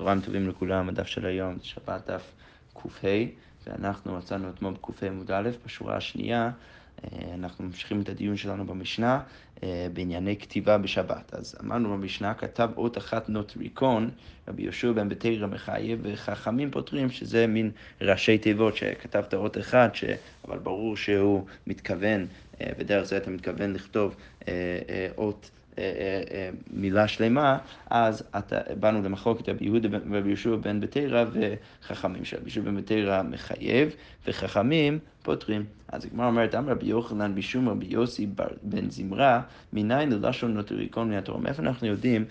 צהריים טובים לכולם, הדף של היום זה שבת דף קה, ואנחנו מצאנו אתמול בקה עמוד א', בשורה השנייה, אה, אנחנו ממשיכים את הדיון שלנו במשנה אה, בענייני כתיבה בשבת. אז אמרנו במשנה, כתב אות אחת נוטריקון, רבי יהושע בן בתרא מחייב, וחכמים פותרים שזה מין ראשי תיבות שכתבת אות אחד, ש... אבל ברור שהוא מתכוון, אה, ודרך זה אתה מתכוון לכתוב אות... אה, אה, אה, מילה שלמה, אז אתה, באנו למחלוקת רבי יהודה ורבי יהושע בן בתרא וחכמים, שרבי יהושע בן בתרא מחייב וחכמים פותרים. אז הגמרא אומרת, אמר רבי יוחנן בשום רבי יוסי בן זמרה, מניין ללשון נוטריקון מהתורה? מאיפה אנחנו יודעים,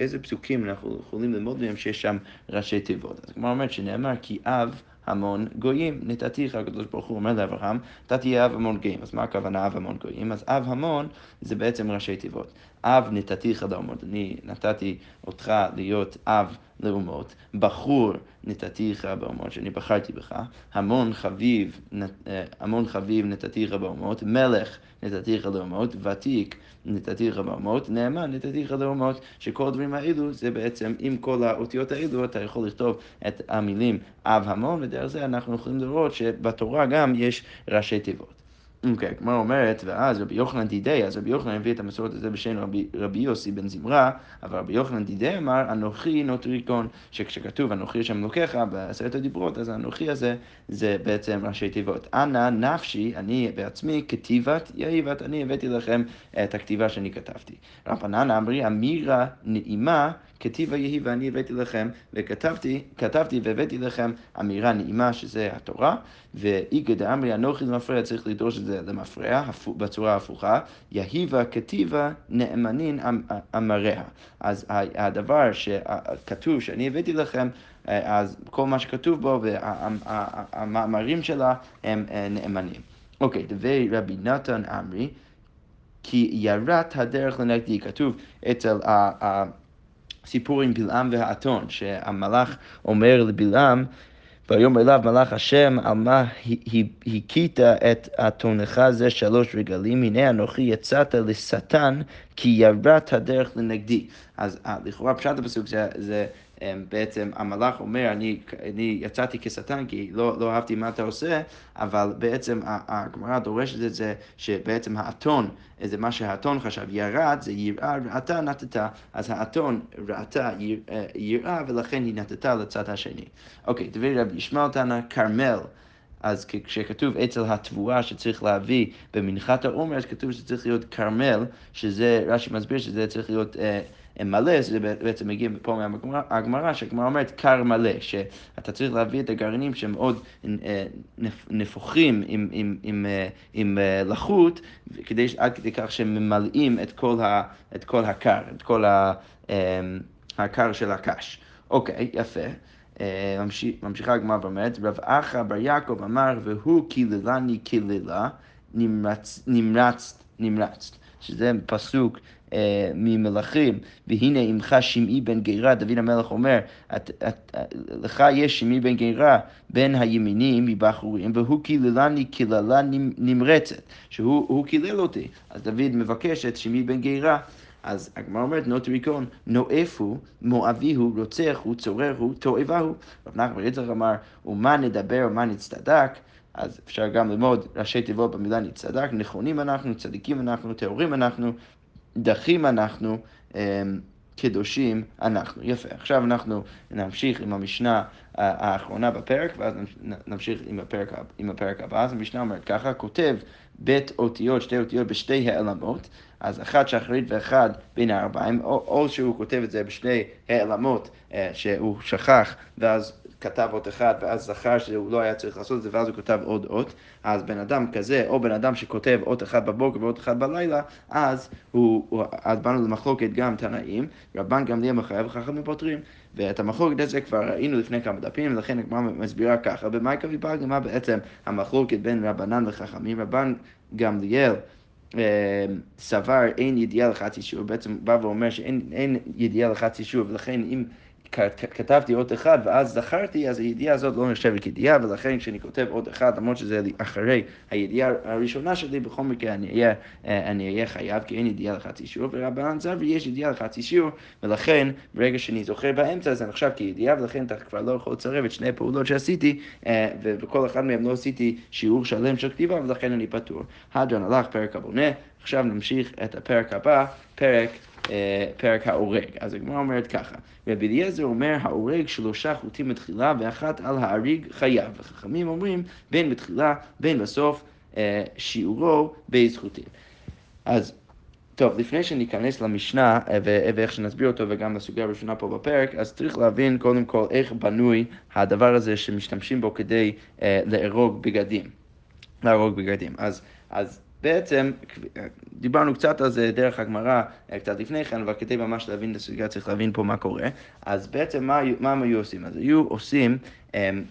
איזה פסוקים אנחנו יכולים ללמוד מהם שיש שם ראשי תיבות? אז הגמרא אומרת שנאמר כי אב המון גויים. נתתיך, הקדוש ברוך הוא אומר לאברהם, אתה תהיה אב המון גויים. אז מה הכוונה אב המון גויים? אז אב המון זה בעצם ראשי תיבות. אב נתתיך לאומות, אני נתתי אותך להיות אב לאומות, בחור נתתיך באומות, שאני בחרתי בך, המון חביב, אה, המון חביב נתתיך באומות, מלך נתתיך לאומות, ותיק נתתיך באומות, נאמן נתתיך לאומות, שכל הדברים האלו זה בעצם, עם כל האותיות האלו אתה יכול לכתוב את המילים אב המון, ודרך זה אנחנו יכולים לראות שבתורה גם יש ראשי תיבות. אוקיי, הגמרא אומרת, ואז רבי יוחנן דידי, אז רבי יוחנן הביא את המסורת הזה בשם רבי, רבי יוסי בן זמרה, אבל רבי יוחנן דידי אמר, אנוכי נוטריקון, שכשכתוב אנוכי השם אלוקיך בעשרת הדיברות, אז האנוכי הזה זה בעצם ראשי תיבות. אנא נפשי, אני בעצמי, כתיבת יהיבת, אני הבאתי לכם את הכתיבה שאני כתבתי. רבנן אמרי, אמירה נעימה, כתיבה יהי ואני הבאתי לכם, וכתבתי, כתבתי והבאתי לכם אמירה נעימה, שזה התורה, ואיגא דאמרי אנוכי למפרע, צריך לדרוש את זה למפרע, בצורה ההפוכה, יהיבה כתיבה נאמנין אמ, אמריה. אז הדבר שכתוב שאני הבאתי לכם, אז כל מה שכתוב בו והמאמרים שלה הם אה, נאמנים. אוקיי, דבי רבי נתן אמרי, כי ירת הדרך לנגדי, כתוב אצל הסיפור עם בלעם והאתון, שהמלאך אומר לבלעם, ויאמר אליו מלאך השם, על מה הכית את אתונך זה שלוש רגלים, הנה אנוכי יצאת לשטן, כי ירת הדרך לנגדי. אז לכאורה פשט הפסוק זה, זה בעצם המלאך אומר, אני, אני יצאתי כשטן כי לא, לא אהבתי מה אתה עושה, אבל בעצם הגמרא דורשת את זה שבעצם האתון, זה מה שהאתון חשב, ירד זה יראה, ראתה נתתה, אז האתון ראתה אה, יראה ולכן היא נתתה לצד השני. אוקיי, דברי רבי ישמעאל תנא, כרמל. אז כשכתוב אצל התבואה שצריך להביא במנחת העומר, אז כתוב שצריך להיות כרמל, שזה, רש"י מסביר שזה צריך להיות אה, מלא, זה בעצם מגיע פה מהגמרא, שהגמרא אומרת קר מלא, שאתה צריך להביא את הגרעינים שהם מאוד אה, נפוחים עם, עם, עם, אה, עם אה, לחות, כדי, עד כדי כך שהם ממלאים את כל, ה, את כל הקר, את כל ה, הקר של הקש. אוקיי, יפה. ממשיכה הגמרא ואומרת, רב אחא בר יעקב אמר, והוא קיללני קיללה, נמרצת, נמרצת. שזה פסוק ממלכים, והנה עמך שמעי בן גירה, דוד המלך אומר, את, את, לך יש שמעי בן גירה בין הימינים מבחורים, והוא קיללני קיללה נמרצת, שהוא קילל אותי. אז דוד מבקש את שמעי בן גירה. אז הגמרא אומרת, נוטריקון, נואף הוא, מואבי הוא, רוצח הוא, צורר הוא, תועבה הוא. רב נחמן יצחק אמר, ומה נדבר ומה נצטדק? אז אפשר גם ללמוד ראשי תיבות במילה נצטדק, נכונים אנחנו, צדיקים אנחנו, טהורים אנחנו, דחים אנחנו, אמ, קדושים אנחנו. יפה. עכשיו אנחנו נמשיך עם המשנה האחרונה בפרק, ואז נמשיך עם הפרק, עם הפרק הבא. אז המשנה אומרת ככה, כותב בית אותיות, שתי אותיות בשתי העלמות, אז אחת שחרית ואחד בין הארבעים, או, או שהוא כותב את זה בשני העלמות אה, שהוא שכח, ואז כתב אות אחד ואז זכר שהוא לא היה צריך לעשות את זה ואז הוא כתב עוד אות, אז בן אדם כזה, או בן אדם שכותב אות אחד בבוקר ואות אחד בלילה, אז, הוא, הוא, אז באנו למחלוקת גם תנאים, רבן גמליאל מחייב וחכמים פותרים. ואת המחלוקת הזה כבר ראינו לפני כמה דפים, לכן הגמרא מסבירה ככה, במאי קביפגי, מה בעצם המחלוקת בין רבנן לחכמים, רבן גמליאל אה, סבר אין ידיעה לחצי שיעור, בעצם בא ואומר שאין ידיעה לחצי שיעור, ולכן אם כתבתי אות אחד ואז זכרתי, אז הידיעה הזאת לא נחשבת כידיעה, ולכן כשאני כותב אות אחד, למרות שזה אחרי הידיעה הראשונה שלי, בכל מקרה אני אהיה, אה, אני אהיה חייב, כי אין ידיעה לחצי שיעור, ורבנן זר ויש ידיעה לחצי שיעור, ולכן ברגע שאני זוכר באמצע זה נחשב כידיעה, ולכן אתה כבר לא יכול לצרב את שני הפעולות שעשיתי, אה, ובכל אחד מהם לא עשיתי שיעור שלם של כתיבה, ולכן אני פטור. הדרן הלך, פרק הבונה, עכשיו נמשיך את הפרק הבא, פרק... אה, פרק ההורג. אז הגמרא אומרת ככה, רבי אליעזר אומר, ההורג שלושה חוטים בתחילה ואחת על האריג חייב. וחכמים אומרים, בין בתחילה, בין בסוף, אה, שיעורו בזכותים. אז טוב, לפני שניכנס למשנה אה, ואיך שנסביר אותו וגם לסוגיה הראשונה פה בפרק, אז צריך להבין קודם כל איך בנוי הדבר הזה שמשתמשים בו כדי אה, לארוג בגדים. להרוג בגדים. אז, אז בעצם, דיברנו קצת על זה דרך הגמרא קצת לפני כן, אבל כדי ממש להבין את הסוגיה צריך להבין פה מה קורה. אז בעצם מה, מה הם היו עושים? אז היו עושים, הם,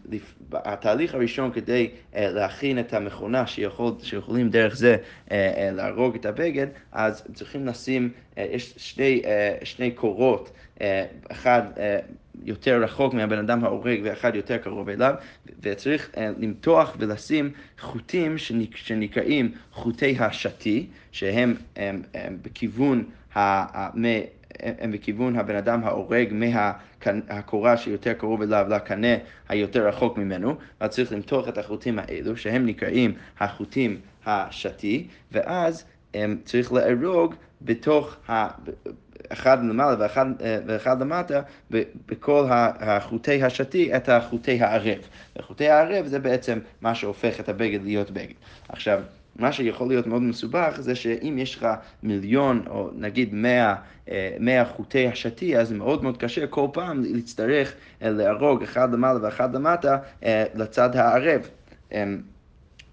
התהליך הראשון כדי אה, להכין את המכונה שיכול, שיכולים דרך זה אה, אה, להרוג את הבגד, אז צריכים לשים, יש שני, שני קורות, אחד יותר רחוק מהבן אדם ההורג ואחד יותר קרוב אליו, וצריך uh, למתוח ולשים חוטים שנקראים חוטי השתי, שהם הם, הם בכיוון ה... הם בכיוון הבן אדם ההורג מהקורה שיותר קרוב אליו לקנה היותר רחוק ממנו, ואז צריך למתוח את החוטים האלו, שהם נקראים החוטים השתי, ואז צריך להרוג בתוך ה... אחד למעלה ואחד, אה, ואחד למטה, בכל החוטי השתי את החוטי הערב. וחוטי הערב זה בעצם מה שהופך את הבגד להיות בגד. עכשיו, מה שיכול להיות מאוד מסובך זה שאם יש לך מיליון או נגיד מאה, אה, מאה חוטי השתי, אז מאוד מאוד קשה כל פעם להצטרך אה, להרוג אחד למעלה ואחד למטה לצד הערב.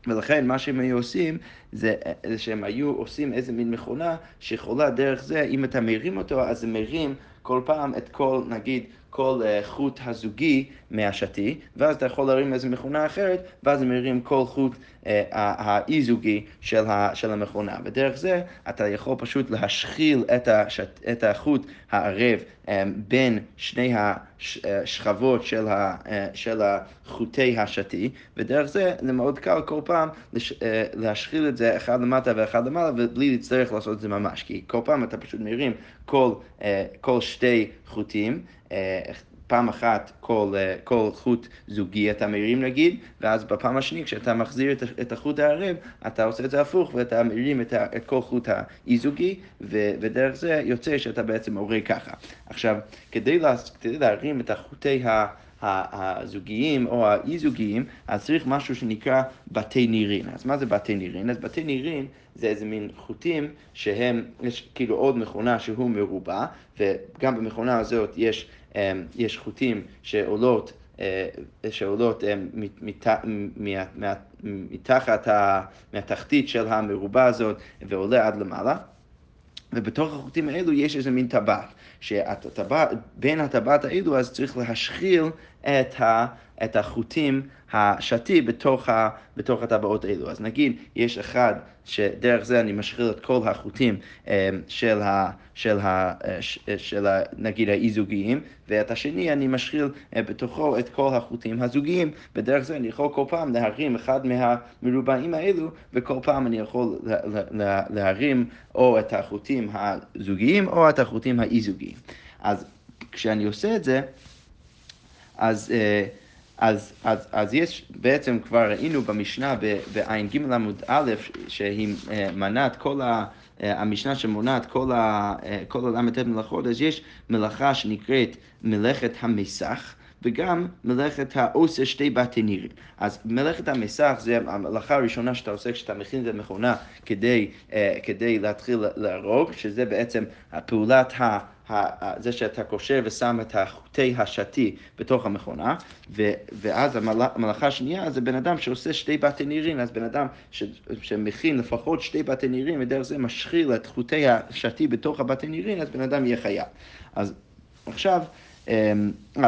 ולכן מה שהם היו עושים זה, זה שהם היו עושים איזה מין מכונה שיכולה דרך זה, אם אתה מרים אותו, אז זה מרים כל פעם את כל, נגיד, כל uh, חוט הזוגי מהשתי, ואז אתה יכול להרים איזה מכונה אחרת, ואז זה מרים כל חוט uh, האי-זוגי של, של המכונה. ודרך זה אתה יכול פשוט להשחיל את, השת, את החוט הערב um, בין שני השכבות של, ה, של החוטי השתי, ודרך זה זה מאוד קל כל פעם לש, להשחיל את זה אחד למטה ואחד למעלה, ובלי להצטרך לעשות את זה ממש, כי כל פעם אתה פשוט מרים כל, כל שתי חוטים. אה, פעם אחת כל, אה, כל חוט זוגי אתה מרים נגיד, ואז בפעם השנייה כשאתה מחזיר את, את החוט הערב, אתה עושה את זה הפוך ואתה מרים את, את כל חוט האי-זוגי, ודרך זה יוצא שאתה בעצם הורג ככה. עכשיו, כדי, לה, כדי להרים את החוטי ה... הזוגיים או האי-זוגיים, אז צריך משהו שנקרא בתי נירין. אז מה זה בתי נירין? אז בתי נירין זה איזה מין חוטים שהם, יש כאילו עוד מכונה שהוא מרובע, וגם במכונה הזאת יש, אמ, יש חוטים שעולות אה, שעולות אה, מתחת, מהתחתית של המרובע הזאת ועולה עד למעלה. ובתוך החוטים האלו יש איזה מין טבעת, שבין הטבעת האלו אז צריך להשחיל את, ה, את החוטים השתי בתוך, ה, בתוך הטבעות האלו. אז נגיד, יש אחד שדרך זה אני משחיל את כל החוטים אה, של, ה, של, ה, אה, של ה, נגיד האי-זוגיים, ואת השני אני משחיל אה, בתוכו את כל החוטים הזוגיים, ודרך זה אני יכול כל פעם להרים אחד מהמרובעים האלו, וכל פעם אני יכול להרים או את החוטים הזוגיים או את החוטים האי-זוגיים. אז כשאני עושה את זה, אז... Uh, אז, אז, אז יש, בעצם כבר ראינו במשנה בע"ג עמוד א', שהיא אה, מנעת כל ה... אה, המשנה שמונעת כל, ה, אה, כל הל"ט מלאכות, אז יש מלאכה שנקראת מלאכת המסך. וגם מלאכת העושה שתי בתי נירים. אז מלאכת המסך זה המלאכה הראשונה שאתה עושה כשאתה מכין את המכונה כדי, כדי להתחיל להרוג, שזה בעצם פעולת ה... זה שאתה קושר ושם את החוטי השתי בתוך המכונה, ו, ואז המלאכה השנייה זה בן אדם שעושה שתי בתי נירים, אז בן אדם ש, שמכין לפחות שתי בתי נירים, ודרך זה משחיל את חוטי השתי בתוך הבתי נירים, אז בן אדם יהיה חייב. אז עכשיו, אה,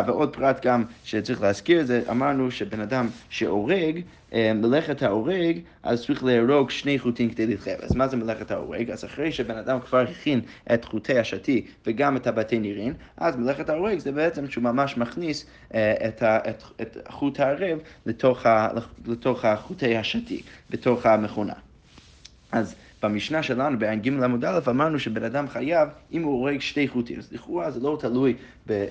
ועוד פרט גם שצריך להזכיר זה, אמרנו שבן אדם שהורג, אה, מלאכת ההורג, אז צריך להרוג שני חוטים כדי להתחייב. אז מה זה מלאכת ההורג? אז אחרי שבן אדם כבר הכין את חוטי השתי וגם את הבתי נירין, אז מלאכת ההורג זה בעצם שהוא ממש מכניס אה, את, ה, את, את חוט הערב לתוך, ה, לתוך החוטי השתי, בתוך המכונה. אז במשנה שלנו, בעין ג' עמוד א', אמרנו שבן אדם חייב אם הוא הורג שתי חוטים. אז לכאורה זה לא תלוי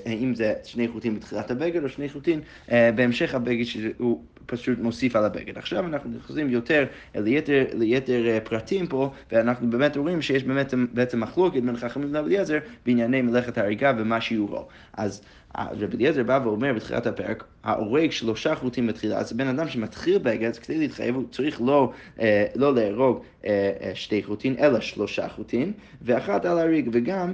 אם זה שני חוטים בתחילת הבגד או שני חוטים אה, בהמשך הבגד שהוא פשוט מוסיף על הבגד. עכשיו אנחנו נכנסים יותר ליתר, ליתר אה, פרטים פה, ואנחנו באמת רואים שיש באמת בעצם מחלוקת בין חכמים לאליעזר בענייני מלאכת ההריגה ומה שיעורו. אז רבי אליעזר בא ואומר בתחילת הפרק, ההורג שלושה חוטים בתחילה, אז בן אדם שמתחיל בגד, כדי להתחייב הוא צריך לא, אה, לא להרוג אה, אה, שתי חוטים, אלא שלושה חוטים, ואחת על הריג, וגם אה, אה,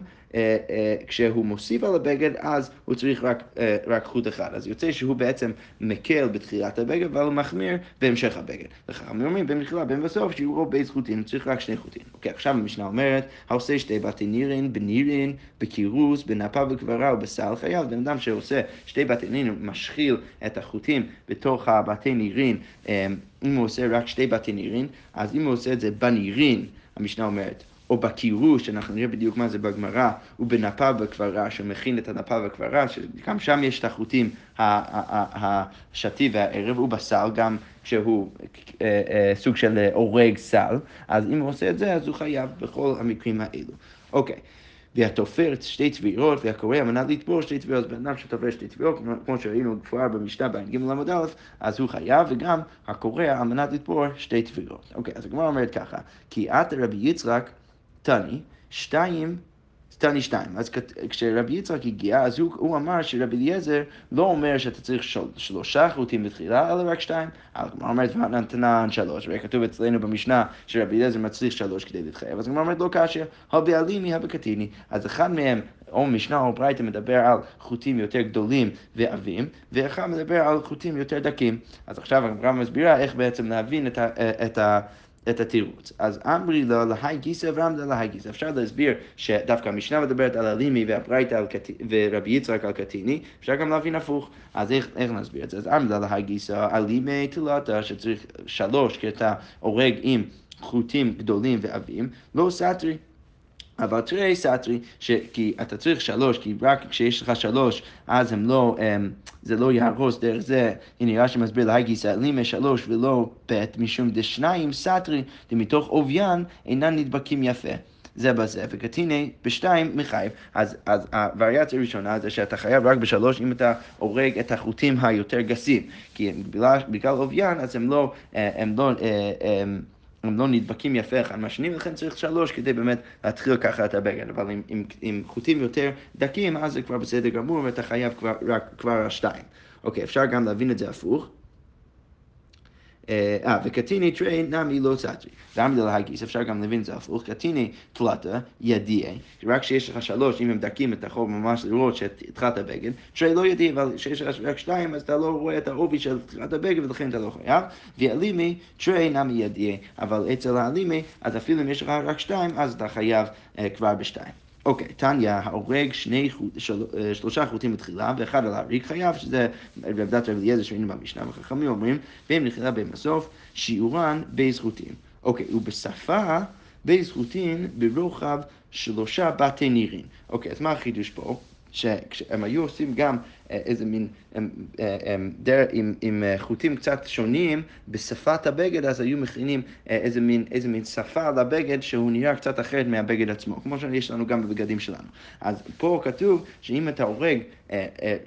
כשהוא מוסיף על הבגד, אז הוא צריך רק, אה, רק חוט אחד. אז יוצא שהוא בעצם מקל בתחילת הבגד, אבל הוא מחמיר בהמשך הבגד. וחכמים אומרים, בתחילה בין בסוף, שיהיו רוב בייס חוטים, צריך רק שני חוטים. אוקיי, עכשיו המשנה אומרת, העושה שתי בתי נירין, בנירין, בקירוס, בנפה וקברה ובסל חייב. בן אדם שעושה שתי בתי נירין, משחיל את החוטים בתוך הבתי נירין, אם הוא עושה רק שתי בתי נירין, אז אם הוא עושה את זה בנירין, המשנה אומרת, או בקירוש, שאנחנו נראה בדיוק מה זה בגמרא, ובנפה וקברה, שמכין את הנפה וקברה, שגם שם יש את החוטים השתי והערב, ובסל, גם כשהוא אה, אה, סוג של הורג סל, אז אם הוא עושה את זה, אז הוא חייב בכל המקרים האלו. אוקיי. והתופר שתי צבירות, והקורא המנה לתבור שתי צבירות, בן אדם שתופר שתי צבירות, כמו שראינו כבר במשנה בע"ג עמוד א', אז הוא חייב, וגם הקורא על מנת לתבור שתי צבירות. אוקיי, אז הגמרא אומרת ככה, כי את רבי יצחק תני, שתיים, תני שתיים. אז כשרבי יצחק הגיע, אז הוא, הוא אמר שרבי אליעזר לא אומר שאתה צריך של, שלושה חוטים בתחילה, אלא רק שתיים. הגמרא אומרת, ונתנן שלוש, וכתוב אצלנו במשנה שרבי אליעזר מצריך שלוש כדי להתחייב. אז הגמרא אומרת, לא קשה, הבעלימי הבקטיני. אז אחד מהם או משנה או ברייתא מדבר על חוטים יותר גדולים ועבים, ואחד מדבר על חוטים יותר דקים. אז עכשיו הגמרא מסבירה איך בעצם להבין את ה... את ה את התירוץ. אז אמרי לה להאי גיסא ואמרי לה להאי גיסא. אפשר להסביר שדווקא המשנה מדברת על אלימי והברייתא ורבי יצחק על קטיני, אפשר גם להבין הפוך. אז איך, איך נסביר את זה? אז אמרי לה להאי גיסא, אלימי תלתא שצריך שלוש, כי אתה אורג עם חוטים גדולים ועבים, לא סתרי. אבל תרי סתרי, כי אתה צריך שלוש, כי רק כשיש לך שלוש, אז הם לא, הם, זה לא יהרוס דרך זה, הנה רש"י מסביר להגיס לימה שלוש ולא ב', משום דשניים סטרי, ומתוך עוביין אינן נדבקים יפה. זה בזה, וקטיני בשתיים מחייב. אז, אז הווריאציה הראשונה זה שאתה חייב רק בשלוש אם אתה הורג את החוטים היותר גסים. כי בגלל, בגלל עוביין אז הם לא, אה, הם לא, הם, אה, הם, לא נדבקים יפה אחד מהשני, ולכן צריך שלוש כדי באמת להתחיל ככה את הבגד. אבל עם, עם, עם חוטים יותר דקים, אז זה כבר בסדר גמור, ואתה חייב כבר, רק, כבר שתיים. אוקיי, אפשר גם להבין את זה הפוך. אה, וקטיני תרי נמי לא סטרי. גם דלהגיס, אפשר גם להבין את זה הפוך, קטיני תלתה ידיעי, רק כשיש לך שלוש, אם הם דקים אתה יכול ממש לראות שהתחלת בגד, תרי לא ידיעי, אבל כשיש לך רק שתיים, אז אתה לא רואה את העובי של התחלת הבגד, ולכן אתה לא חייב. ואלימי תרי נמי ידיעי, אבל אצל האלימי, אז אפילו אם יש לך רק שתיים, אז אתה חייב uh, כבר בשתיים. אוקיי, תניא, ההורג שני חוט, של, אה, שלושה חוטים בתחילה ואחד על הריק חייב, שזה עבדת רב אליעזר שראינו במשנה, וחכמים אומרים, בין בתחילה בין בסוף, שיעורן בזכותים. אוקיי, ובשפה בזכותין ברוחב שלושה בתי נירין. אוקיי, אז מה החידוש פה? שהם היו עושים גם איזה מין, הם, הם, הם, דר, עם, עם אה, חוטים קצת שונים בשפת הבגד, אז היו מכינים אה, איזה מין, איזה מין שפה לבגד שהוא נראה קצת אחרת מהבגד עצמו, כמו שיש לנו גם בבגדים שלנו. אז פה כתוב שאם אתה הורג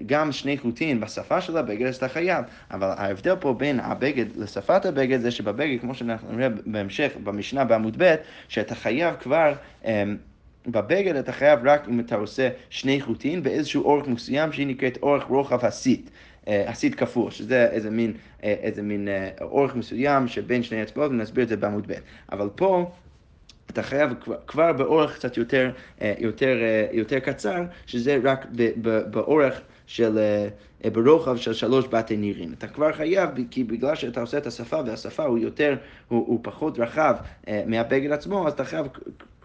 גם שני חוטים בשפה של הבגד, אז אתה חייב. אבל ההבדל פה בין הבגד לשפת הבגד זה שבבגד, כמו שאנחנו נראה בהמשך, במשנה בעמוד ב', שאתה חייב כבר... בבגד אתה חייב רק אם אתה עושה שני חוטים באיזשהו אורך מסוים שהיא נקראת אורך רוחב הסית. הסית כפול, שזה איזה מין, אה, איזה מין אה, אורך מסוים שבין שני אצבעות, ונסביר את זה בעמוד ב'. אבל פה אתה חייב כבר, באורך קצת יותר, אה, יותר, יותר קצר, שזה רק באורך של, ברוחב של שלוש בתי נירים. אתה כבר חייב, כי בגלל שאתה עושה את השפה, והשפה הוא יותר, הוא, הוא פחות רחב מהבגד עצמו, אז אתה חייב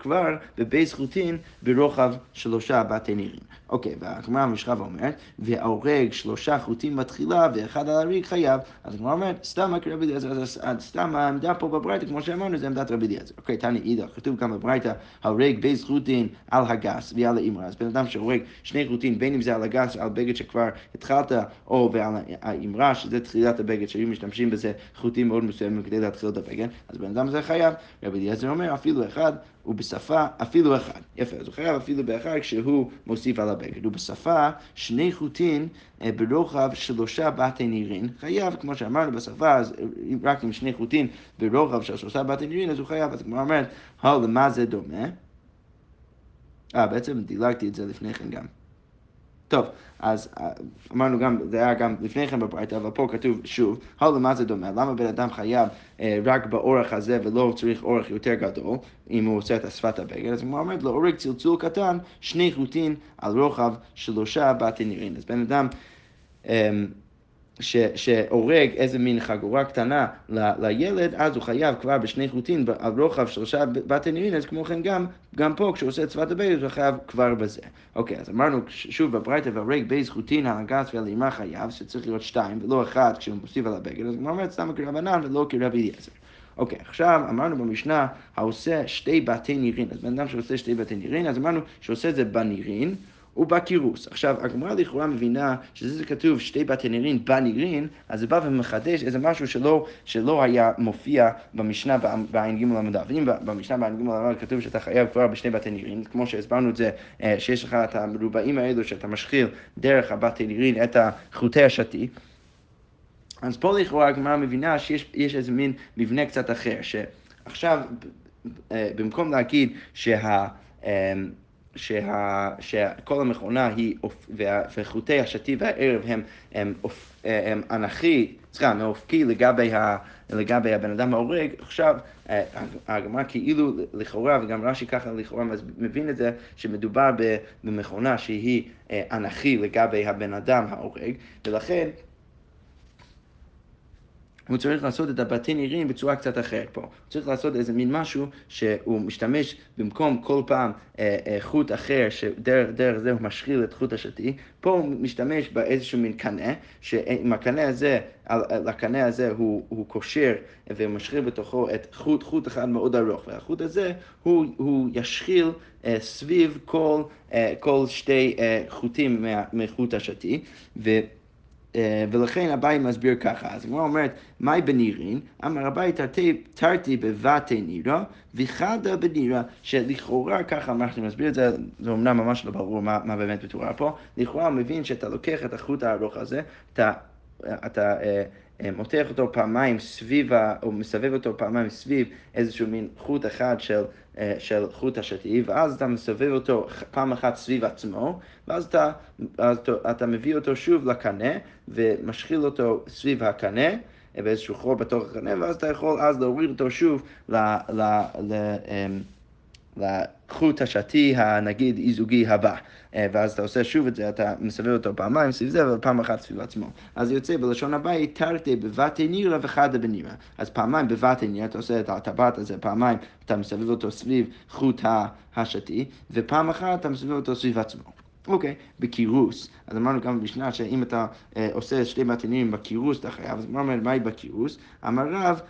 כבר בבייס חוטין ברוחב שלושה בתי נירים. אוקיי, והגמרא במשכב אומרת, וההורג שלושה חוטים בתחילה ואחד על הריג חייב. אז הגמרא אומרת, סתם רק רבי אליעזר, סתם העמדה פה בברייתא, כמו שאמרנו, זה עמדת רבי אליעזר. אוקיי, תני אידך, כתוב כאן בברייתא, ההורג בייס חוטין על הגס ועל האמרה. אז בן אדם שהורג שני חוטים, בין אם זה על הגס, על בגד שכבר התחלת, או ועל האמרה, שזה תחילת הבגד, שהיו משתמשים בזה חוטים מאוד מסוימים כדי להתחיל את הבגד, אז בן אדם הזה חייב. רבי אליעזר אומר, אפילו אחד, ובשפה אפילו אחד. יפה, אז הוא חייב אפילו באחד כשהוא מוסיף על הבגד. ובשפה שני חוטין אה, ברוחב שלושה בתי נירין חייב, כמו שאמרנו בשפה, אז רק עם שני חוטין ברוחב של שלושה בתי נירין, אז הוא חייב. אז כמו אומרת, למה זה דומה? אה, בעצם דילגתי את זה לפני כן גם. טוב, אז אה, אמרנו גם, זה היה גם לפני כן בברייתא, אבל פה כתוב שוב, למה זה דומה? למה בן אדם חייב אה, רק באורך הזה ולא צריך אורך יותר גדול, אם הוא עושה את השפת הבגד? אז הוא אומר, להורג צלצול קטן, שני חוטין על רוחב שלושה בתי נירין. אז בן אדם... אה, שהורג איזה מין חגורה קטנה ל, לילד, אז הוא חייב כבר בשני חוטין על רוחב שלושה בתי נירין, אז כמו כן גם, גם פה כשהוא עושה את צוות הבית הוא חייב כבר בזה. אוקיי, אז אמרנו שוב בברייתא והורג בייס חוטין על הגס ועל אימה חייב, שצריך להיות שתיים ולא אחד כשהוא מוסיף על הבגד, אז הוא אומר סתם כרבנן ולא כרבי אליעזר. אוקיי, עכשיו אמרנו במשנה, העושה שתי בתי נירין, אז בן אדם שעושה שתי בתי נירין, אז אמרנו שעושה את זה בנירין. ובקירוס. עכשיו, הגמרא לכאורה מבינה שזה כתוב שתי בתי נירין בנירין, אז זה בא ומחדש איזה משהו שלא, שלא היה מופיע במשנה בעין ג' למדע. ואם במשנה בעין ג' למדע כתוב שאתה חייב כבר בשני בתי נירין, כמו שהסברנו את זה, אה, שיש לך את המרובעים האלו שאתה משחיל דרך הבתי נירין את החוטי השתי. אז פה לכאורה הגמרא מבינה שיש איזה מין מבנה קצת אחר, שעכשיו, אה, במקום להגיד שה... אה, שה, שכל המכונה היא, וחוטי השתי והערב הם, הם, הם אנכי, סליחה, הם אופקי לגבי, ה, לגבי הבן אדם ההורג, עכשיו הגמרא כאילו לכאורה, וגם רש"י ככה לכאורה מבין את זה, שמדובר במכונה שהיא אנכי לגבי הבן אדם ההורג, ולכן הוא צריך לעשות את הבתי נירים בצורה קצת אחרת פה. הוא צריך לעשות איזה מין משהו שהוא משתמש במקום כל פעם אה, אה, חוט אחר, שדרך זה הוא משחיל את חוט השתי, פה הוא משתמש באיזשהו מין קנה, שעם הקנה הזה, לקנה הזה הוא, הוא קושר ומשחיל בתוכו את חוט, חוט אחד מאוד ארוך, והחוט הזה הוא, הוא ישחיל אה, סביב כל, אה, כל שתי אה, חוטים מחוט השתי, ו... אה, ולכן אביי מסביר ככה, אז הגמרא אומרת, מהי בנירין? אמר אביי תרתי בבתי נירה וחדה בנירה, שלכאורה ככה אנחנו נסביר את זה, זה אומנם ממש לא ברור מה, מה באמת מתואר פה, לכאורה מבין שאתה לוקח את החוט הארוך הזה, אתה, אתה אה, מותח אותו פעמיים סביב, או מסבב אותו פעמיים סביב איזשהו מין חוט אחד של, אה, של חוט השתי, ואז אתה מסבב אותו פעם אחת סביב עצמו, ואז אתה, אתה, אתה מביא אותו שוב לקנה, ומשחיל אותו סביב הקנה. באיזשהו חור בתוך הקנה, ואז אתה יכול אז להוריד אותו שוב ל... ל, ל אמ, לחוט השתי הנגיד אי-זוגי הבא. אה, ואז אתה עושה שוב את זה, אתה מסבב אותו פעמיים סביב זה, ופעם אחת סביב עצמו. אז יוצא בלשון הבית, תרתי בבתי נירה וחדה בנירה. אז פעמיים בבתי נירה, אתה עושה את הטבעת הזה, פעמיים אתה מסבב אותו סביב חוט השתי, ופעם אחת אתה מסבב אותו סביב עצמו. אוקיי, בקירוס. אז אמרנו גם במשנה שאם אתה אה, עושה שתי מתנים בקירוס, אתה חייב, אז אומר, מהי בקירוס? אמר רב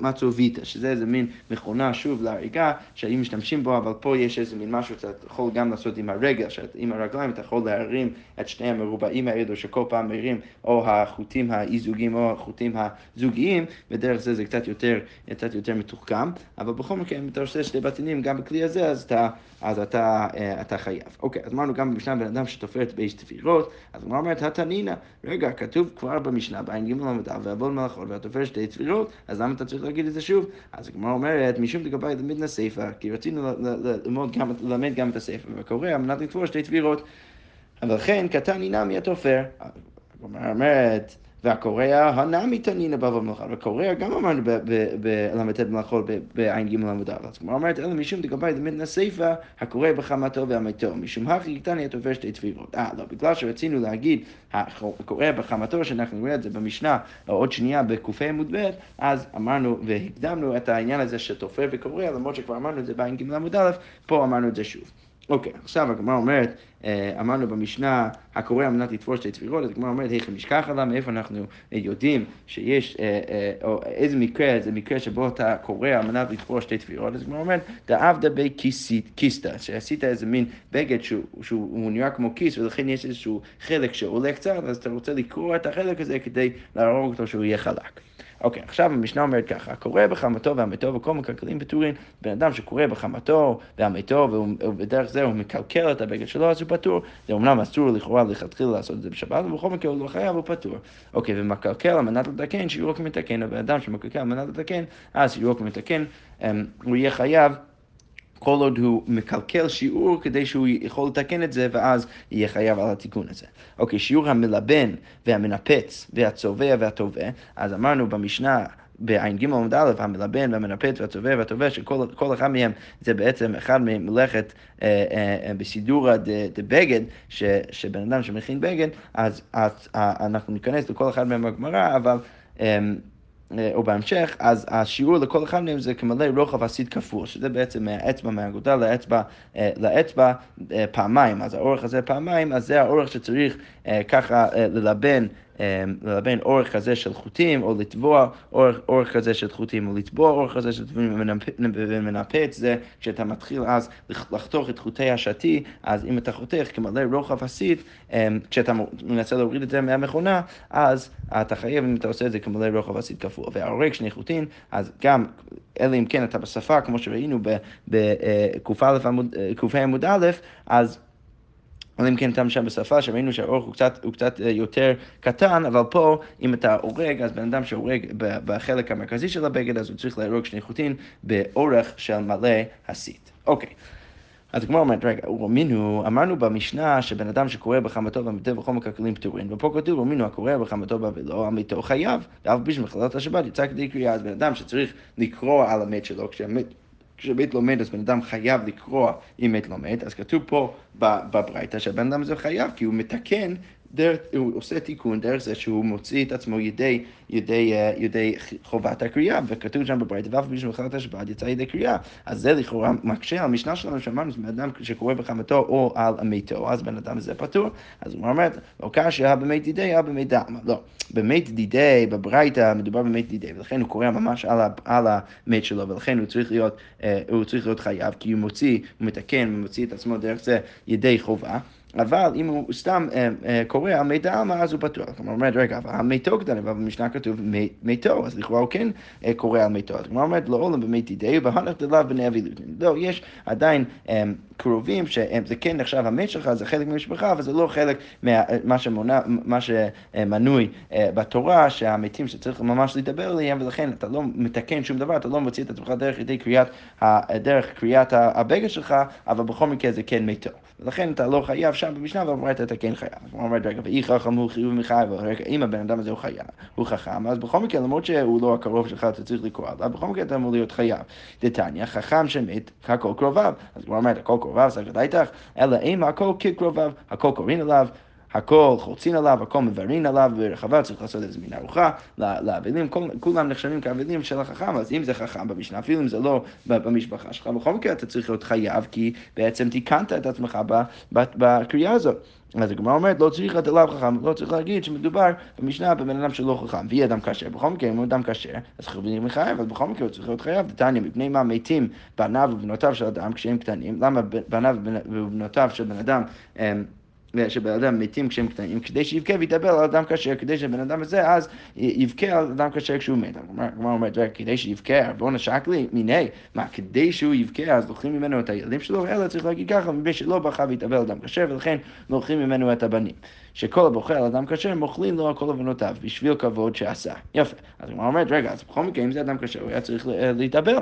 מצוביטה, שזה איזה מין מכונה, שוב, להריגה, שהיו משתמשים בו, אבל פה יש איזה מין משהו שאתה יכול גם לעשות עם הרגל, שעם הרגליים אתה יכול להרים את שני המרובעים האלו, שכל פעם מרים או החוטים האי-זוגיים או החוטים הזוגיים, ודרך זה זה קצת יותר, קצת יותר מתוחכם, אבל בכל מקרה, אם אתה עושה שתי בתנים גם בכלי הזה, אז אתה, אז אתה, אה, אתה חייב. אוקיי, אז אמרנו גם במשנה בן אדם שתופר את תפירות, אז הוא אומרת, התנינא, רגע, כתוב כבר במשנה, בעין ג' ל"א, ועבוד מלאכות, והתופר שתי תפירות, אז למה אתה צריך להגיד את זה שוב? אז הגמרא אומרת, משום דגבי למדנה סיפא, כי רצינו ללמד גם, את הסיפא, וקורא על מנת לתפור שתי תפירות. אבל לכן, קטן אינם מי התופר. הגמרא אומרת, והקוריאה הנמי תנינא בבא במלאכה, וקוריאה גם אמרנו בל"ט במלאכות בעין ג' עמוד א', אז כמו אומרת, אלא משום דגבי דמתנא סיפא, הקורא בחמתו והמתו, משום הכי קטני התופר שתי תפירות. אה, לא, בגלל שרצינו להגיד, הקורא בחמתו, שאנחנו נראה את זה במשנה, עוד שנייה בק"ה עמוד ב', אז אמרנו והקדמנו את העניין הזה שתופר וקורא, למרות שכבר אמרנו את זה בעין ג' עמוד א', פה אמרנו את זה שוב. אוקיי, עכשיו הגמרא אומרת, אה, אמרנו במשנה, הקורא על מנת לתפור שתי צבירות, אז הגמרא אומרת, היכן נשכח עליו, מאיפה אנחנו יודעים שיש, אה, אה, או איזה מקרה, זה מקרה שבו אתה קורא על מנת לתפור שתי צבירות, אז הגמרא אומרת, דאבדה בכיסתא, שעשית איזה מין בגד שהוא, שהוא נראה כמו כיס, ולכן יש איזשהו חלק שעולה קצת, אז אתה רוצה לקרוא את החלק הזה כדי להרוג אותו שהוא יהיה חלק. אוקיי, עכשיו המשנה אומרת ככה, הקורא בחמתו והמתו וכל מקלקלים פטורים, בן אדם שקורא בחמתו והמתו ובדרך זה הוא מקלקל את הבגד שלו, אז הוא פטור. זה אמנם אסור לכאורה לכתחילה לעשות את זה בשבת, ובכל מקרה הוא לא חייב, הוא פטור. אוקיי, ומקלקל על מנת לתקן, שיעור כמתקן, הבן אדם שמקלקל על מנת לתקן, אז שיעור כמתקן, אמ, הוא יהיה חייב. כל עוד הוא מקלקל שיעור כדי שהוא יכול לתקן את זה, ואז יהיה חייב על התיקון הזה. אוקיי, שיעור המלבן והמנפץ והצובע והתובע, אז אמרנו במשנה בע"ג עמוד א', המלבן והמנפץ והצובע והתובע, שכל אחד מהם זה בעצם אחד ממלאכת אה, אה, אה, בסידור דבגד, שבן אדם שמכין בגד, אז, אז אנחנו ניכנס לכל אחד מהם בגמרא, אבל... אה, אה, או בהמשך, אז השיעור לכל אחד מהם זה כמלא רוחב הסיד כפול, שזה בעצם מהאצבע מהאגודה לאצבע, אה, לאצבע אה, פעמיים, אז האורך הזה פעמיים, אז זה האורך שצריך ככה ללבן ללבן אורך כזה של חוטים, או לתבוע אורך, אורך כזה של חוטים, או לתבוע אורך כזה של חוטים ומנפץ, זה כשאתה מתחיל אז לחתוך את חוטי השתי, אז אם אתה חותך כמלא רוחב הסית, אמ, כשאתה מנסה להוריד את זה מהמכונה, אז אתה חייב, אם אתה עושה את זה כמלא רוחב הסית כפול. וההורג שני חוטים, אז גם, אלא אם כן אתה בשפה, כמו שראינו בק"א עמוד א', אז... אלא אם כן אתה משם בשפה, שראינו שהאורך הוא קצת, הוא קצת אה, יותר קטן, אבל פה, אם אתה הורג, אז בן אדם שהורג בחלק המרכזי של הבגד, אז הוא צריך להרוג שני חוטין באורך של מלא הסית. אוקיי. אז כמו אומרת, רגע, ומינו, אמרנו במשנה שבן אדם שקורא בחמתו והמתו בכל מקלקלים פטורים, ופה כתוב, ומינו הקורא בחמתו באבלו, המיתו חייב, ואף בשביל מחלת השבת יצא כדי קריאה, אז בן אדם שצריך לקרוא על המת שלו, כשהמת כשבית לומד אז בן אדם חייב לקרוא אם מת לומד, אז כתוב פה בברייתא שהבן אדם הזה חייב כי הוא מתקן דרך, הוא עושה תיקון דרך זה שהוא מוציא את עצמו ידי, ידי, אה, ידי חובת הקריאה, וכתוב שם בברית, ואף מי שמחלת השבת יצא ידי קריאה. אז זה לכאורה מקשה על המשנה שלנו שאמרנו, שבן אדם שקורא בחמתו או על מיתו, אז בן אדם הזה פטור. אז הוא אומר, לא קשה, במת דידי, הא במת דמה. לא, במת דידי, בברייתא, מדובר במת דידי, ולכן הוא קורא ממש על, על המת שלו, ולכן הוא צריך להיות, אה, הוא צריך להיות חייב, כי הוא מוציא, הוא מתקן, הוא מוציא את עצמו דרך זה ידי חובה. אבל אם הוא סתם אה, אה, קורא על מי דעלמא, אז הוא פתוח. כלומר, אומרת, רגע, אבל המיתו קטן, אבל במשנה כתוב מיתו, אז לכאורה הוא כן אה, קורא על מיתו. אז כלומר, אומרת, לא עולם במי תידי, ובהנך דליו בני אבילותין. לא, יש עדיין קרובים, שזה כן נחשב המת שלך, זה חלק מהמשפחה, אבל זה לא חלק ממה שמנוי בתורה, שהמתים שצריך ממש לדבר עליהם, ולכן אתה לא מתקן שום דבר, אתה לא מוציא את עצמך דרך קריאת, דרך קריאת הבגד שלך, אבל בכל מקרה זה כן מיתו. ולכן אתה לא חייב שם במשנה, ואומרת אתה כן חייב. הוא אומר, רגע, ואי חכם הוא חיוב מחייב, רגע, אם הבן אדם הזה הוא חייב, הוא חכם, אז בכל מקרה, למרות שהוא לא הקרוב שלך, אתה צריך לקרוא עליו, בכל מקרה אתה אמור להיות חייב. דתניא, חכם שמת, הכל קרוביו. אז הוא אומר, הכל קרוביו, סגת איתך, אלא אם הכל כקרוביו, הכל קוראים אליו. הכל חוצין עליו, הכל מברין עליו, ברחבה צריך לעשות איזה מין ארוחה לאבלים, כולם נחשבים כאבלים של החכם, אז אם זה חכם במשנה, אפילו אם זה לא במשפחה שלך, בכל מקרה אתה צריך להיות חייב, כי בעצם תיקנת את עצמך בקריאה הזאת. אז הגמרא אומרת, לא צריך לתת לתלב חכם, לא צריך להגיד שמדובר במשנה בבן אדם שלא חכם, ויהיה אדם כשר. בכל מקרה, אם הוא אדם כשר, אז חייבים לחייב, אבל בכל מקרה הוא צריך להיות חייב. דתניא, מפני מה מתים בניו ובנותיו של אדם כשהם קטנים, למה בניו ובנותיו של בן אדם שבן אדם מתים כשהם קטנים, כדי שיבכה וידבר על אדם כשר, כדי שבן אדם הזה אז יבכה על אדם כשר כשהוא מת. הגמרא אומרת, כדי שיבכה, בואו נשק לי, מיני, מה, כדי שהוא יבכה אז לוקחים ממנו את הילדים שלו, אלא צריך להגיד ככה, מפני שלא בכה ויתאבל על אדם כשר, ולכן לוקחים ממנו את הבנים. שכל הבוכה על אדם כשר, מוכלים לו על כל עוונותיו, בשביל כבוד שעשה. יפה. אז הגמרא אומרת, רגע, אז בכל מקרה, אם זה אדם כשר, הוא היה צריך להתאבל.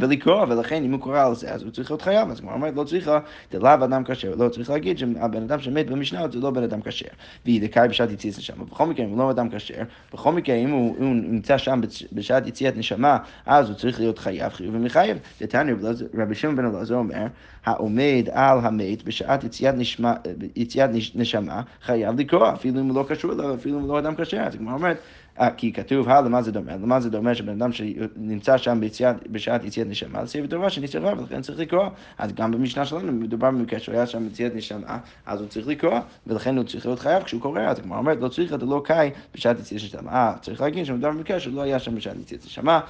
ולקרוא, ולכן אם הוא קורא על זה, אז הוא צריך להיות חייב. אז כמו אומרת, לא צריכה, דלאו אדם כשר, לא צריך להגיד שהבן אדם שמת במשנה זה לא בן אדם כשר. והיא דקאי בשעת יציאת נשמה. בכל מקרה, אם הוא לא אדם כשר, בכל מקרה, אם הוא, הוא נמצא שם בשעת יציאת נשמה, אז הוא צריך להיות חייב, חיוב ומחייב. דתניא, רבי שמעון בן אלעזר אומר, העומד על המת בשעת יציאת, נשמה, יציאת נשמה, חייב לקרוא, אפילו אם הוא לא קשור אליו, אפילו אם הוא לא אדם כשר. אז כמו אומרת, כי כתוב, הלאה, למה זה דומה? למה זה דומה שבן אדם שנמצא שם בשעת יציאת נשמה, זה סביב דבר שנצטרך ולכן צריך לקרוא. אז גם במשנה שלנו מדובר במקרה שהוא היה שם ביציאת נשמה, אז הוא צריך לקרוא, ולכן הוא צריך להיות חייב כשהוא קורא. אז הגמרא אומרת, לא צריך, אתה לא קאי בשעת יציאת נשמה. אה, צריך להגיד שמדובר במקרה שהוא לא היה שם בשעת יציאת נשמה.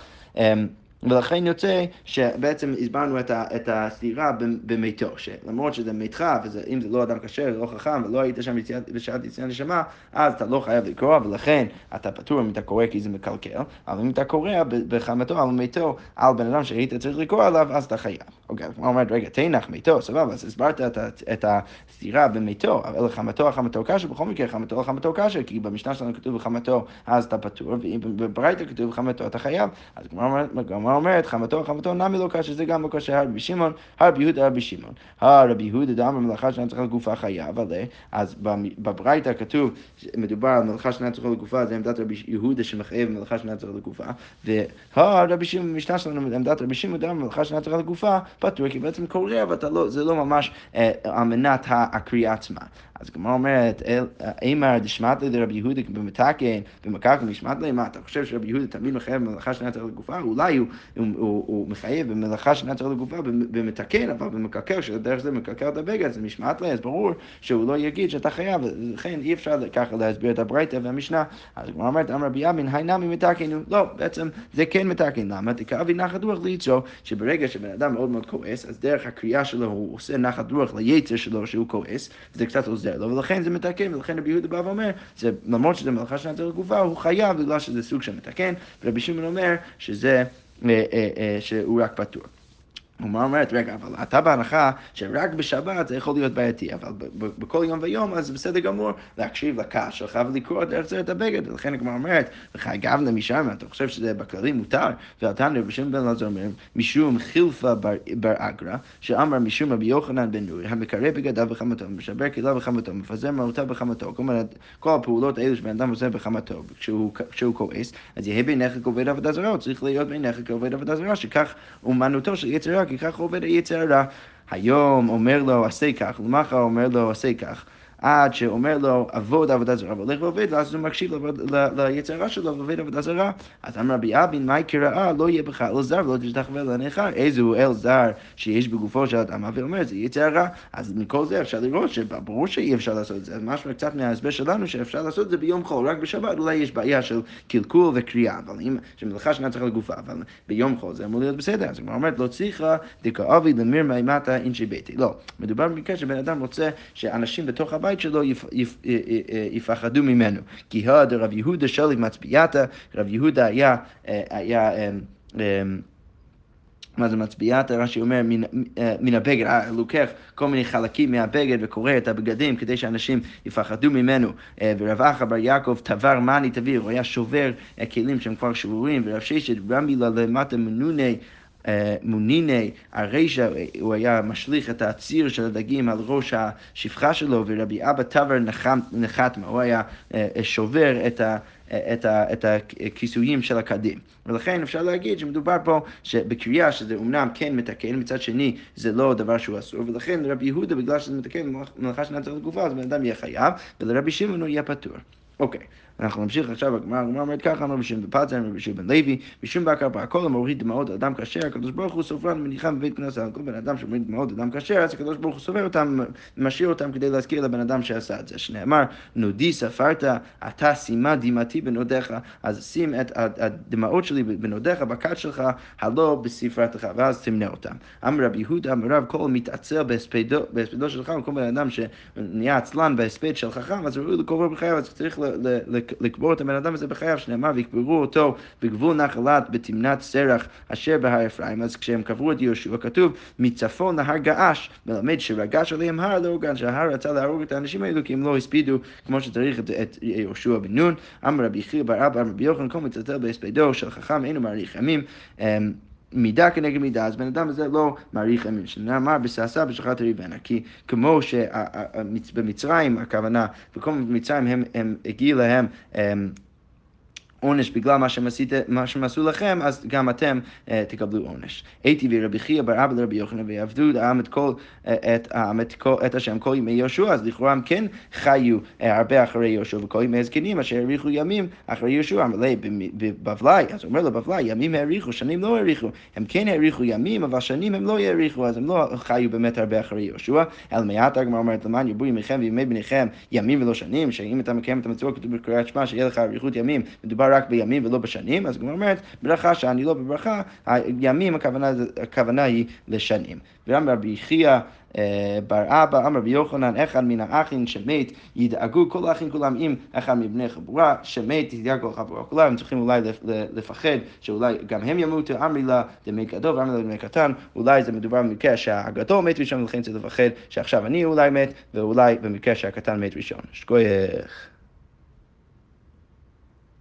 ולכן יוצא שבעצם הסברנו את, ה, את הסתירה במיתו, שלמרות שזה מיתך, ואם זה לא אדם כשר, לא חכם, ולא היית שם בשעת יציאת נשמה, אז אתה לא חייב לקרוא, ולכן אתה פטור אם אתה קורא כי זה מקלקל, אבל אם אתה קורא בחמתו על מיתו, על בן אדם שהיית צריך לקרוא עליו, אז אתה חייב. אוקיי, כמו אומרת, רגע, תנח מיתו, סבבה, אז הסברת את, את הסתירה במיתו, אבל חמתו על חמתו קשה, בכל מקרה חמתו על חמתו קשה, כי במשנה שלנו כתוב בחמתו, אז אתה פטור, ואם בברייתא כתוב בחמתו אתה חייב, אז כמו אומרת, חמתו חמתו נמי לא קשה, זה גם לא קשה, הרבי שמעון, הרבי יהודה, הרבי שמעון. הרבי יהודה דאמר מלאכה שאינה צריכה לגופה חייב עליה, אז בברייתא כתוב, מדובר על מלאכה שאינה צריכה לגופה, זה עמדת רבי יהודה שמחייב מלאכה שאינה צריכה לגופה, והרבי שמעון, במשנה שלנו, עמדת רבי שמעון דאמר מלאכה שאינה צריכה לגופה, פטור, כי בעצם קורא, אבל לא, זה לא ממש אה, על מנת הקריאה עצמה. אז הגמרא אומרת, אימר דשמטלי לרבי יהודה במתקן, במקרקן נשמטלי, מה, אתה חושב שרבי יהודה תמיד מחייב במלאכה שאינה צריכה לגופה? אולי הוא, מחייב במלאכה שאינה צריכה לגופה במתקן, אבל במקרקר, שדרך זה מקרקר את הבגד, זה משמעת לי, אז ברור שהוא לא יגיד שאתה חייב, ולכן אי אפשר ככה להסביר את הברייתא והמשנה. אז הגמרא אומרת, אמר רבי ימין, היי נמי מתקנו. לא, בעצם זה כן מתקן. למה? תקרבי נחת רוח ליצו, שברגע שבן אדם מאוד מאוד כועס, אז דרך הקריאה שלו הוא עושה נחת רוח ליצר שלו שהוא כועס, וזה קצת עוזר לו, ולכן זה מתקן, ולכן רבי יהודה בא ואומר, זה, למרות שזה מלאכה שנתן לגופה, הוא חייב בגלל שזה סוג של מתקן, ורבי שמעון אומר שזה, אה, אה, אה, שהוא רק פתוח. הגמרא אומרת, רגע, אבל אתה בהנחה שרק בשבת זה יכול להיות בעייתי, אבל בכל יום ויום אז בסדר גמור להקשיב לקש שלך ולקרוא דרך זה את הבגד, ולכן הגמרא אומרת, וחייב למשם, אתה חושב שזה בכללי מותר, ועתנו רבי שמעון בן אלעזר אומר, משום חילפה בר אגרא, שאמר משום רבי יוחנן בן נורי, המקרא בגדיו בחמתו, משבר כליו בחמתו, מפזר מעותיו בחמתו, כל הפעולות האלו שבן אדם עושה בחמתו, כשהוא כועס, אז יהיה בעיניך כעובד עבודה זרה, הוא צריך להיות בעיניך כעובד עבודה זרה, שכך אומנותו של יצר כי כך עובד היצר הרע. היום אומר לו עשה כך, למחר אומר לו עשה כך. עד שאומר לו, עבוד עבודה זרה, והולך ועובד, ואז הוא מקשיב ליצר הרע שלו ועובד עבודה זרה. אז אמר רבי אבין, מהי קראה? לא יהיה בך אל זר ולא תשתחווה לנכר. איזהו אל זר שיש בגופו של אדם, ואומר, זה יצר הרע. אז מכל זה אפשר לראות שברור שאי אפשר לעשות את זה. אז משהו קצת מההסבר שלנו, שאפשר לעשות את זה ביום חול, רק בשבת אולי יש בעיה של קלקול וקריאה, אבל אם, שמלאכה שנה צריכה לגופה, אבל ביום חול זה אמור להיות בסדר. אז הוא אומר, לא צריכה דכאבי למיר מימתה אינשי ביתי. לא, מדובר במקרה שבן אדם רוצה שאנשים בתוך הבית הבית שלו יפ, יפ, אה, אה, אה, יפחדו ממנו. כי הד רב יהודה שליג מצביעתה, רב יהודה היה, היה מה זה מצביעת? רש"י אומר, מן, מן הבגד, לוקח כל מיני חלקים מהבגד וקורא את הבגדים כדי שאנשים יפחדו ממנו. ורב אחא בר יעקב תבר מאני תביא, הוא היה שובר כלים שהם כבר שבורים, ורב ששת רמי לה למטה מנוני מוניני הרשע, הוא היה משליך את הציר של הדגים על ראש השפחה שלו, ורבי אבא טבר נחתמה, הוא היה אה, שובר את ה... את, ה, את הכיסויים של הקדים. ולכן אפשר להגיד שמדובר פה בקריאה שזה אומנם כן מתקן, מצד שני זה לא דבר שהוא אסור, ולכן לרבי יהודה, בגלל שזה מתקן מלאכה שנעצר לגופה, אז בן אדם יהיה חייב, ולרבי שמעון הוא יהיה פטור. אוקיי. Okay. אנחנו נמשיך עכשיו, הגמרא אומרת ככה, אמר בשם בפלצר, אמר בשם בן לוי, בשום בקר בהכל המוריד דמעות אדם כשר, הקדוש ברוך הוא סופרן ומניחם בבית כנסת על כל בן אדם שמוריד דמעות אדם כשר, אז הקדוש ברוך הוא סופר אותם, משאיר אותם כדי להזכיר לבן אדם שעשה את זה. שנאמר, נודי ספרת, אתה שימה דמעתי בנודיך, אז שים את הדמעות שלי בנודיך, בכת שלך, הלא בספרתך, ואז תמנה אותם. אמר רבי יהודה, אמר רב, כל מתעצל בהספדו שלך, כל בן אדם שנהיה עצלן בהספד של חכם, אז ראוי לקרוא בחייו, אז צריך לקבור את הבן אדם הזה בחייו, שנאמר, ויקברו אותו בגבול נחלת בתמנת סרח אשר בהר אפרים. אז כשהם קברו את יהושע, כתוב, מצפון להר געש, מלמד שרגש עליהם הר לאורגן, שההר רצה להרוג את האנשים האלו, כי הם לא הספידו כמו שצריך את, את יהושע בן נון. אמר רבי חייא בר אבא, רבי יוחנן, כל מצטט בהספדו של חכם, אינו מעריך ימים. אמ, מידה כנגד מידה, אז בן אדם הזה לא מעריך ימים. שנאמר בשעשה בשחת ריבנה, כי כמו שבמצרים הכוונה, במקום במצרים הם, הם הגיעו להם הם, עונש בגלל מה שהם, עשית, מה שהם עשו לכם, אז גם אתם uh, תקבלו עונש. הייתי ורבי חייא בר אבא לרבי יוחנן ויעבדו העם את, כל, את, את, את השם כל ימי יהושע, אז לכאורה הם כן חיו uh, הרבה אחרי יהושע, וכל ימי הזקנים אשר האריכו ימים אחרי יהושע, מלא בבבלי, אז הוא אומר לו בבלי, ימים האריכו, שנים לא האריכו, הם כן האריכו ימים, אבל שנים הם לא האריכו, אז הם לא חיו באמת הרבה אחרי יהושע, אלא מעט הגמרא אומרת, למען ירבו ימיכם וימי בניכם ימים ולא שנים, שאם אתה מקיים את המצוות כתוב בקריאת שמע, שיהיה לך אריכות ימים, מדובר רק בימים ולא בשנים, אז הגמרא אומרת, ברכה שאני לא בברכה, הימים הכוונה, הכוונה היא לשנים. וגם רבי חייא אה, בר אבא, אמר רבי יוחנן, אחד מן האחים שמת, ידאגו כל האחים כולם עם אחד מבני חבורה, שמת, ידאגו כל חבורה כולם, הם צריכים אולי לפחד שאולי גם הם ימותו, אמרי לה דמי גדול ואמרי לה דמי קטן, אולי זה מדובר במקרה שהגדול מת ראשון, ולכן צריך לפחד שעכשיו אני אולי מת, ואולי במקרה שהקטן מת ראשון. שכוייך.